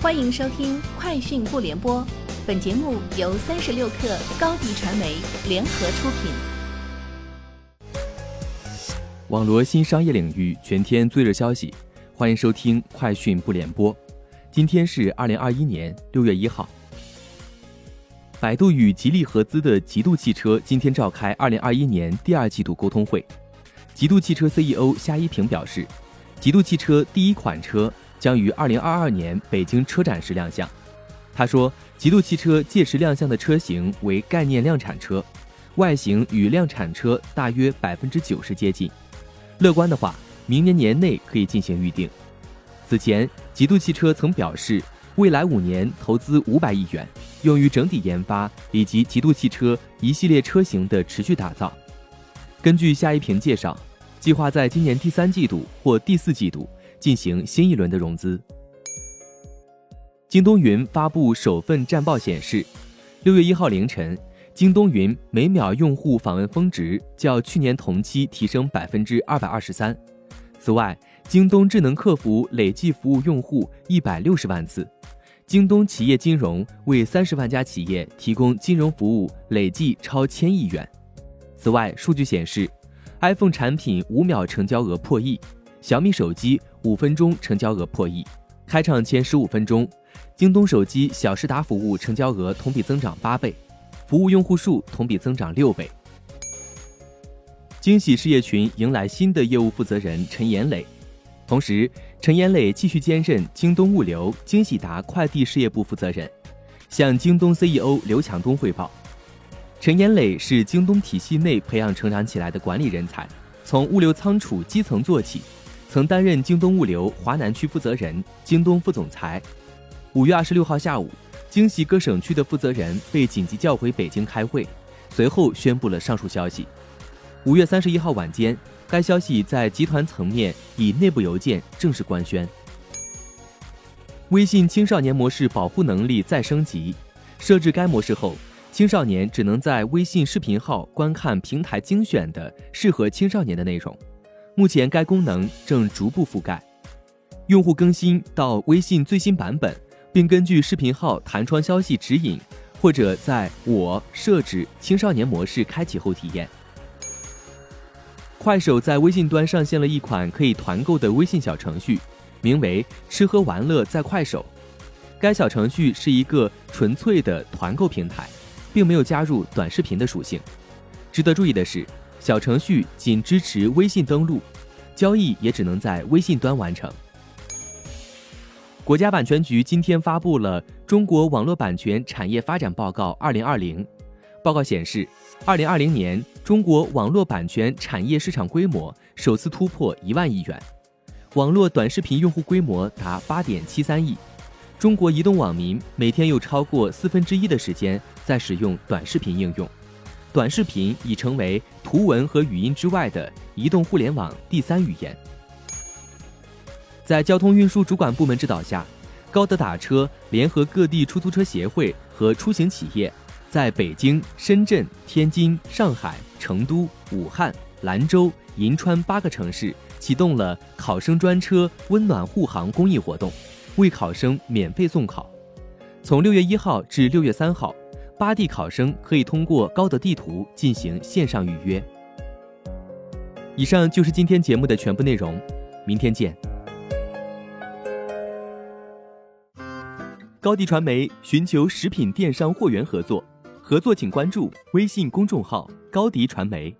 欢迎收听《快讯不联播》，本节目由三十六克高低传媒联合出品。网罗新商业领域全天最热消息，欢迎收听《快讯不联播》。今天是二零二一年六月一号。百度与吉利合资的极度汽车今天召开二零二一年第二季度沟通会。极度汽车 CEO 夏一平表示，极度汽车第一款车。将于二零二二年北京车展时亮相。他说，极度汽车届时亮相的车型为概念量产车，外形与量产车大约百分之九十接近。乐观的话，明年年内可以进行预定。此前，极度汽车曾表示，未来五年投资五百亿元，用于整体研发以及极度汽车一系列车型的持续打造。根据夏一平介绍，计划在今年第三季度或第四季度。进行新一轮的融资。京东云发布首份战报显示，六月一号凌晨，京东云每秒用户访问峰值较去年同期提升百分之二百二十三。此外，京东智能客服累计服务用户一百六十万次，京东企业金融为三十万家企业提供金融服务累计超千亿元。此外，数据显示，iPhone 产品五秒成交额破亿。小米手机五分钟成交额破亿，开场前十五分钟，京东手机小时达服务成交额同比增长八倍，服务用户数同比增长六倍。惊喜事业群迎来新的业务负责人陈岩磊，同时陈岩磊继续兼任京东物流、惊喜达快递事业部负责人，向京东 CEO 刘强东汇报。陈岩磊是京东体系内培养成长起来的管理人才，从物流仓储基层做起。曾担任京东物流华南区负责人、京东副总裁。五月二十六号下午，京西各省区的负责人被紧急叫回北京开会，随后宣布了上述消息。五月三十一号晚间，该消息在集团层面以内部邮件正式官宣。微信青少年模式保护能力再升级，设置该模式后，青少年只能在微信视频号观看平台精选的适合青少年的内容。目前该功能正逐步覆盖，用户更新到微信最新版本，并根据视频号弹窗消息指引，或者在我设置青少年模式开启后体验。快手在微信端上线了一款可以团购的微信小程序，名为“吃喝玩乐在快手”。该小程序是一个纯粹的团购平台，并没有加入短视频的属性。值得注意的是。小程序仅支持微信登录，交易也只能在微信端完成。国家版权局今天发布了《中国网络版权产业发展报告（二零二零）》。报告显示，二零二零年中国网络版权产业市场规模首次突破一万亿元，网络短视频用户规模达八点七三亿。中国移动网民每天有超过四分之一的时间在使用短视频应用。短视频已成为图文和语音之外的移动互联网第三语言。在交通运输主管部门指导下，高德打车联合各地出租车协会和出行企业，在北京、深圳、天津、上海、成都、武汉、兰州、银川八个城市启动了考生专车温暖护航公益活动，为考生免费送考。从六月一号至六月三号。八地考生可以通过高德地图进行线上预约。以上就是今天节目的全部内容，明天见。高迪传媒寻求食品电商货源合作，合作请关注微信公众号高迪传媒。